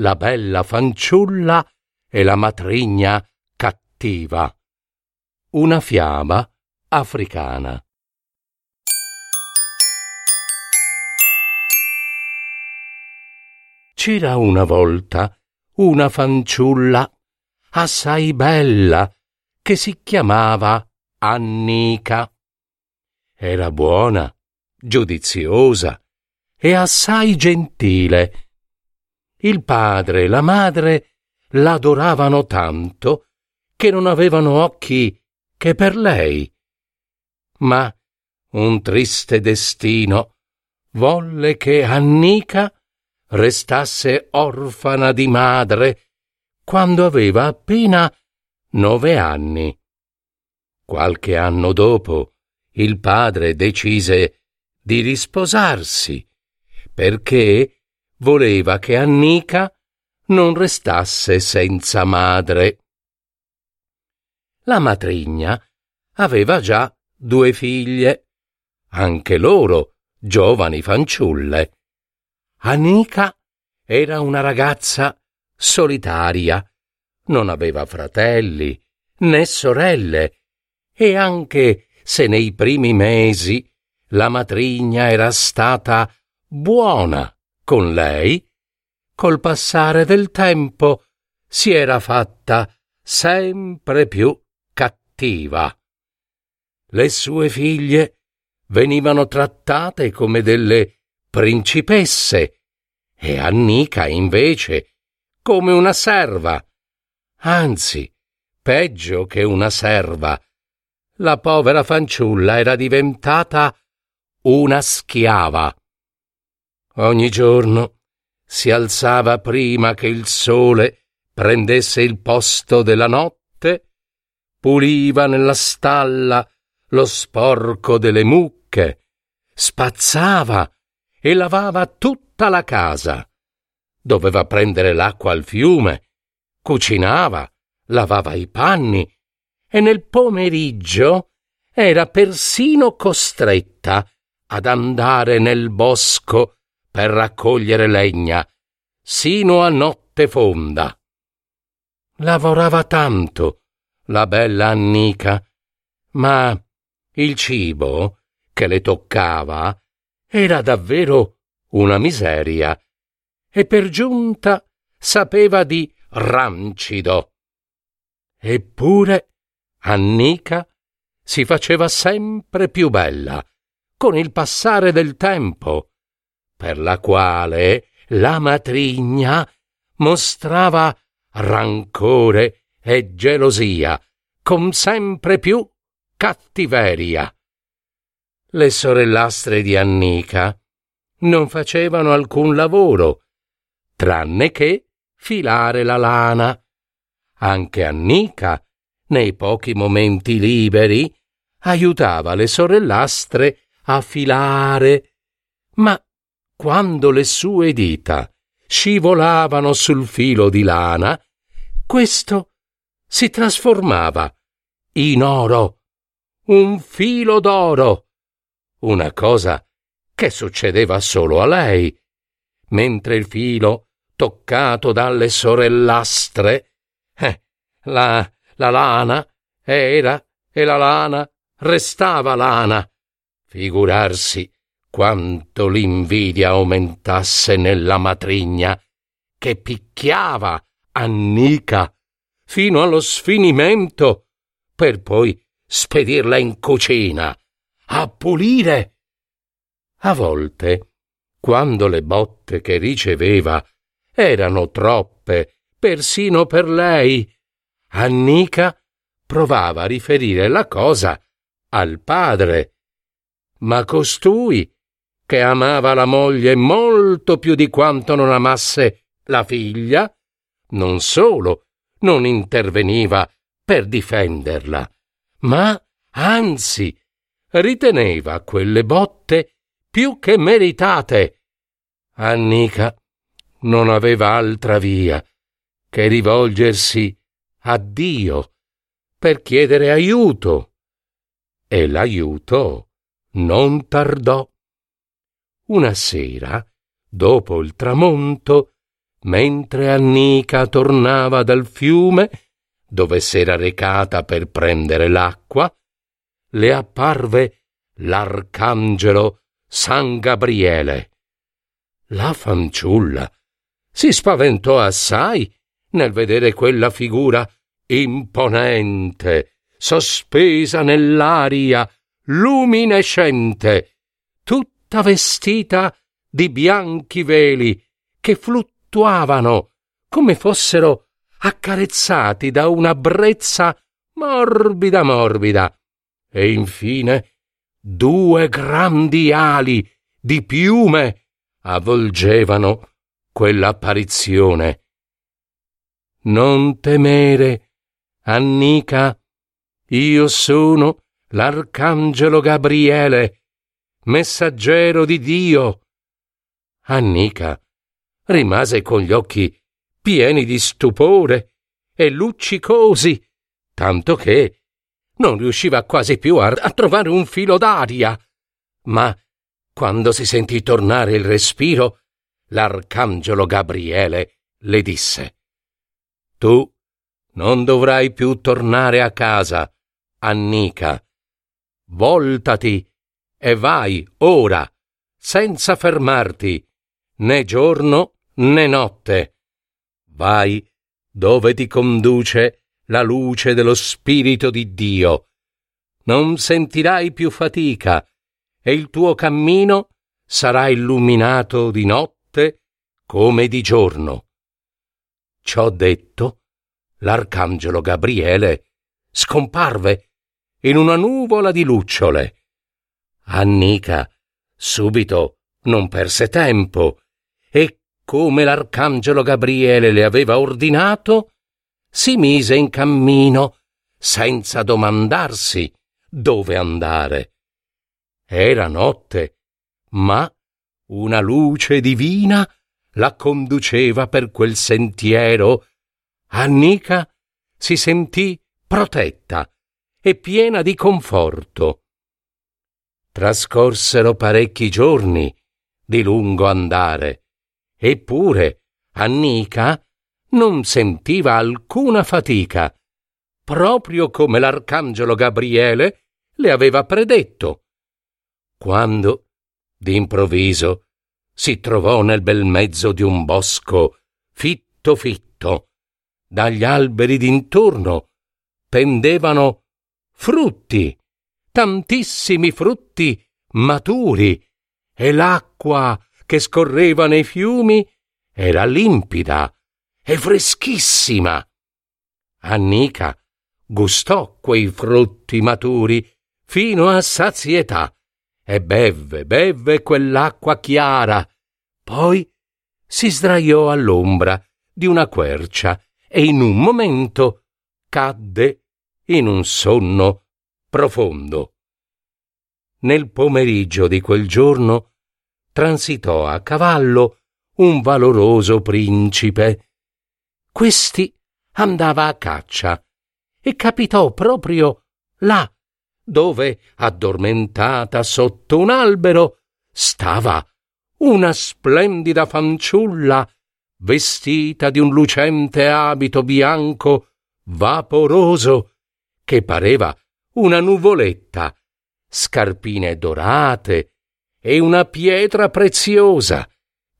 la bella fanciulla e la matrigna cattiva. Una fiaba africana. C'era una volta una fanciulla assai bella che si chiamava Annica. Era buona, giudiziosa e assai gentile il padre e la madre l'adoravano tanto che non avevano occhi che per lei. Ma un triste destino volle che Annica restasse orfana di madre quando aveva appena nove anni. Qualche anno dopo il padre decise di risposarsi perché voleva che Annica non restasse senza madre. La matrigna aveva già due figlie, anche loro giovani fanciulle. Annica era una ragazza solitaria, non aveva fratelli né sorelle, e anche se nei primi mesi la matrigna era stata buona con lei, col passare del tempo, si era fatta sempre più cattiva. Le sue figlie venivano trattate come delle principesse e Annica invece come una serva. Anzi, peggio che una serva. La povera fanciulla era diventata una schiava. Ogni giorno si alzava prima che il sole prendesse il posto della notte, puliva nella stalla lo sporco delle mucche, spazzava e lavava tutta la casa. Doveva prendere l'acqua al fiume, cucinava, lavava i panni e nel pomeriggio era persino costretta ad andare nel bosco per raccogliere legna, sino a notte fonda. Lavorava tanto la bella Annica, ma il cibo che le toccava era davvero una miseria e per giunta sapeva di rancido. Eppure Annica si faceva sempre più bella con il passare del tempo per la quale la matrigna mostrava rancore e gelosia, con sempre più cattiveria. Le sorellastre di Annica non facevano alcun lavoro, tranne che filare la lana. Anche Annica, nei pochi momenti liberi, aiutava le sorellastre a filare, ma quando le sue dita scivolavano sul filo di lana, questo si trasformava in oro, un filo d'oro, una cosa che succedeva solo a lei, mentre il filo toccato dalle sorellastre, eh, la, la lana era e la lana restava lana. Figurarsi quanto l'invidia aumentasse nella matrigna, che picchiava Annica fino allo sfinimento, per poi spedirla in cucina a pulire. A volte, quando le botte che riceveva erano troppe persino per lei, Annica provava a riferire la cosa al padre. Ma costui che amava la moglie molto più di quanto non amasse la figlia, non solo non interveniva per difenderla, ma anzi riteneva quelle botte più che meritate. Annica non aveva altra via che rivolgersi a Dio per chiedere aiuto. E l'aiuto non tardò. Una sera, dopo il tramonto, mentre Annica tornava dal fiume, dove s'era recata per prendere l'acqua, le apparve l'arcangelo San Gabriele. La fanciulla si spaventò assai nel vedere quella figura imponente, sospesa nell'aria, luminescente, tutta vestita di bianchi veli che fluttuavano come fossero accarezzati da una brezza morbida morbida, e infine due grandi ali di piume avvolgevano quell'apparizione. Non temere, Annica, io sono l'arcangelo Gabriele, messaggero di Dio. Annica rimase con gli occhi pieni di stupore e luccicosi, tanto che non riusciva quasi più a, a trovare un filo d'aria. Ma quando si sentì tornare il respiro, l'arcangelo Gabriele le disse Tu non dovrai più tornare a casa, Annica. Voltati e vai ora, senza fermarti, né giorno né notte. Vai dove ti conduce la luce dello Spirito di Dio. Non sentirai più fatica e il tuo cammino sarà illuminato di notte come di giorno. Ciò detto, l'arcangelo Gabriele scomparve in una nuvola di lucciole. Annica subito non perse tempo e, come l'arcangelo Gabriele le aveva ordinato, si mise in cammino senza domandarsi dove andare. Era notte, ma una luce divina la conduceva per quel sentiero. Annica si sentì protetta e piena di conforto. Trascorsero parecchi giorni di lungo andare, eppure Annica non sentiva alcuna fatica, proprio come l'arcangelo Gabriele le aveva predetto. Quando, d'improvviso, si trovò nel bel mezzo di un bosco fitto fitto, dagli alberi d'intorno pendevano frutti, tantissimi frutti maturi, e l'acqua che scorreva nei fiumi era limpida e freschissima. Annica gustò quei frutti maturi fino a sazietà e bevve, bevve quell'acqua chiara. Poi si sdraiò all'ombra di una quercia e in un momento cadde in un sonno profondo. Nel pomeriggio di quel giorno transitò a cavallo un valoroso principe questi andava a caccia e capitò proprio là, dove, addormentata sotto un albero, stava una splendida fanciulla vestita di un lucente abito bianco vaporoso che pareva una nuvoletta, scarpine dorate e una pietra preziosa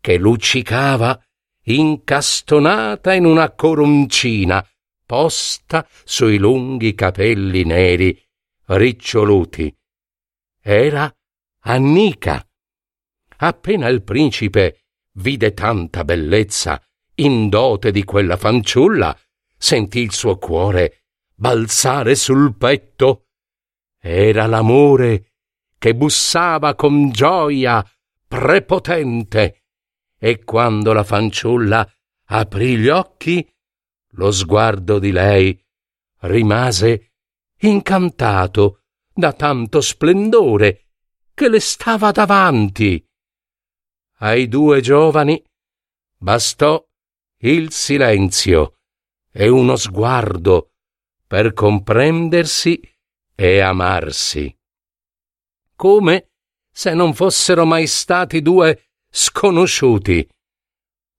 che luccicava incastonata in una coroncina posta sui lunghi capelli neri riccioluti. Era Annica. Appena il principe vide tanta bellezza in dote di quella fanciulla, sentì il suo cuore balzare sul petto. Era l'amore che bussava con gioia prepotente e quando la fanciulla aprì gli occhi lo sguardo di lei rimase incantato da tanto splendore che le stava davanti. Ai due giovani bastò il silenzio e uno sguardo per comprendersi e amarsi. Come se non fossero mai stati due sconosciuti.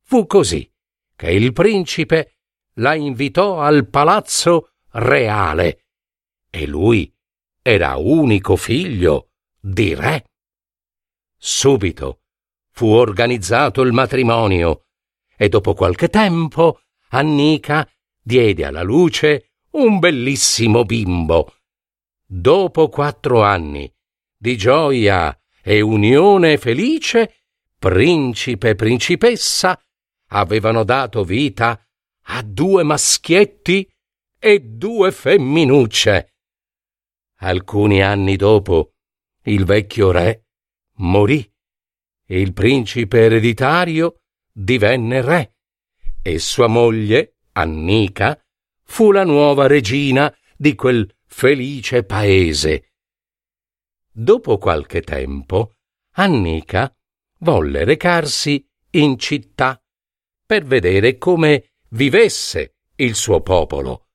Fu così che il principe la invitò al palazzo reale e lui era unico figlio di re. Subito fu organizzato il matrimonio e dopo qualche tempo Annica diede alla luce un bellissimo bimbo. Dopo quattro anni di gioia e unione felice, principe e principessa avevano dato vita a due maschietti e due femminucce. Alcuni anni dopo, il vecchio re morì e il principe ereditario divenne re e sua moglie, Annica, fu la nuova regina di quel felice paese. Dopo qualche tempo, Annica volle recarsi in città per vedere come vivesse il suo popolo.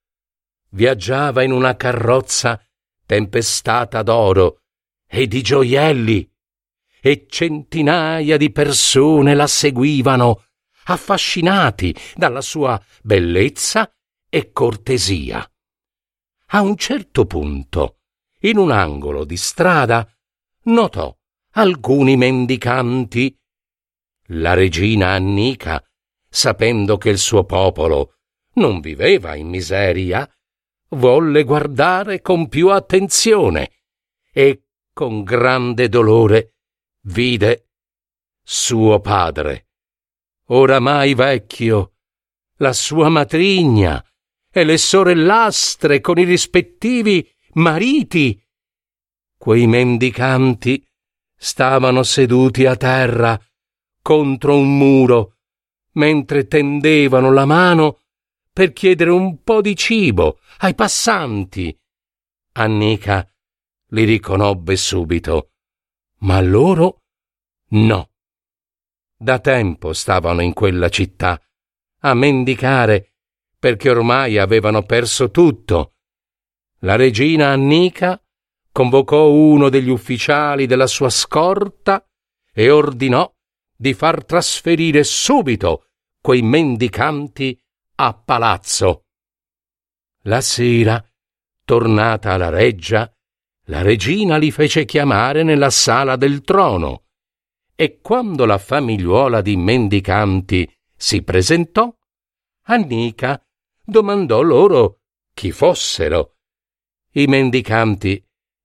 Viaggiava in una carrozza tempestata d'oro e di gioielli, e centinaia di persone la seguivano, affascinati dalla sua bellezza e cortesia. A un certo punto, in un angolo di strada, notò alcuni mendicanti. La regina Annica, sapendo che il suo popolo non viveva in miseria, volle guardare con più attenzione e con grande dolore vide suo padre, oramai vecchio, la sua matrigna e le sorellastre con i rispettivi mariti. Quei mendicanti stavano seduti a terra contro un muro, mentre tendevano la mano per chiedere un po' di cibo ai passanti. Annica li riconobbe subito, ma loro no. Da tempo stavano in quella città a mendicare perché ormai avevano perso tutto. La regina Annica convocò uno degli ufficiali della sua scorta e ordinò di far trasferire subito quei mendicanti a palazzo. La sera, tornata alla reggia, la regina li fece chiamare nella sala del trono e quando la famigliuola di mendicanti si presentò, Annica domandò loro chi fossero. I mendicanti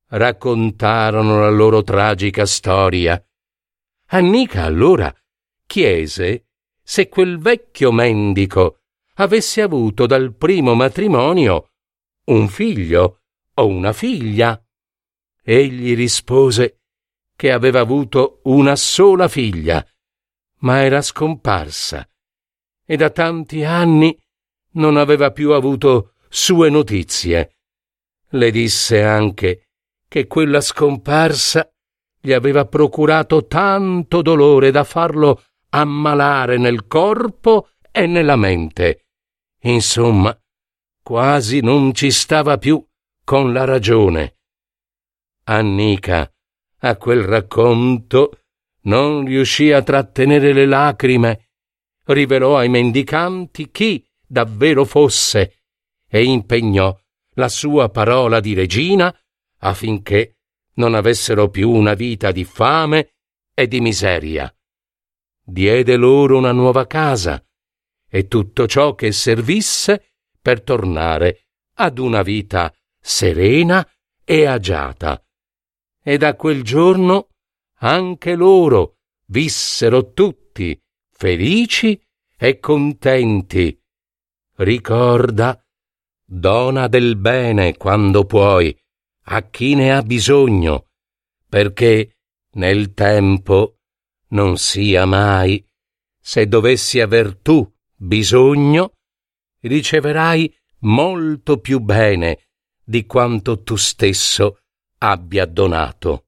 raccontarono la loro tragica storia. Annica allora chiese se quel vecchio mendico avesse avuto dal primo matrimonio un figlio o una figlia. Egli rispose che aveva avuto una sola figlia, ma era scomparsa e da tanti anni non aveva più avuto sue notizie. Le disse anche che quella scomparsa gli aveva procurato tanto dolore da farlo ammalare nel corpo e nella mente. Insomma, quasi non ci stava più con la ragione. Annica, a quel racconto, non riuscì a trattenere le lacrime, rivelò ai mendicanti chi davvero fosse e impegnò la sua parola di regina affinché non avessero più una vita di fame e di miseria. Diede loro una nuova casa e tutto ciò che servisse per tornare ad una vita serena e agiata. E da quel giorno anche loro vissero tutti felici e contenti. Ricorda, dona del bene quando puoi a chi ne ha bisogno, perché nel tempo non sia mai, se dovessi aver tu bisogno, riceverai molto più bene di quanto tu stesso abbia donato.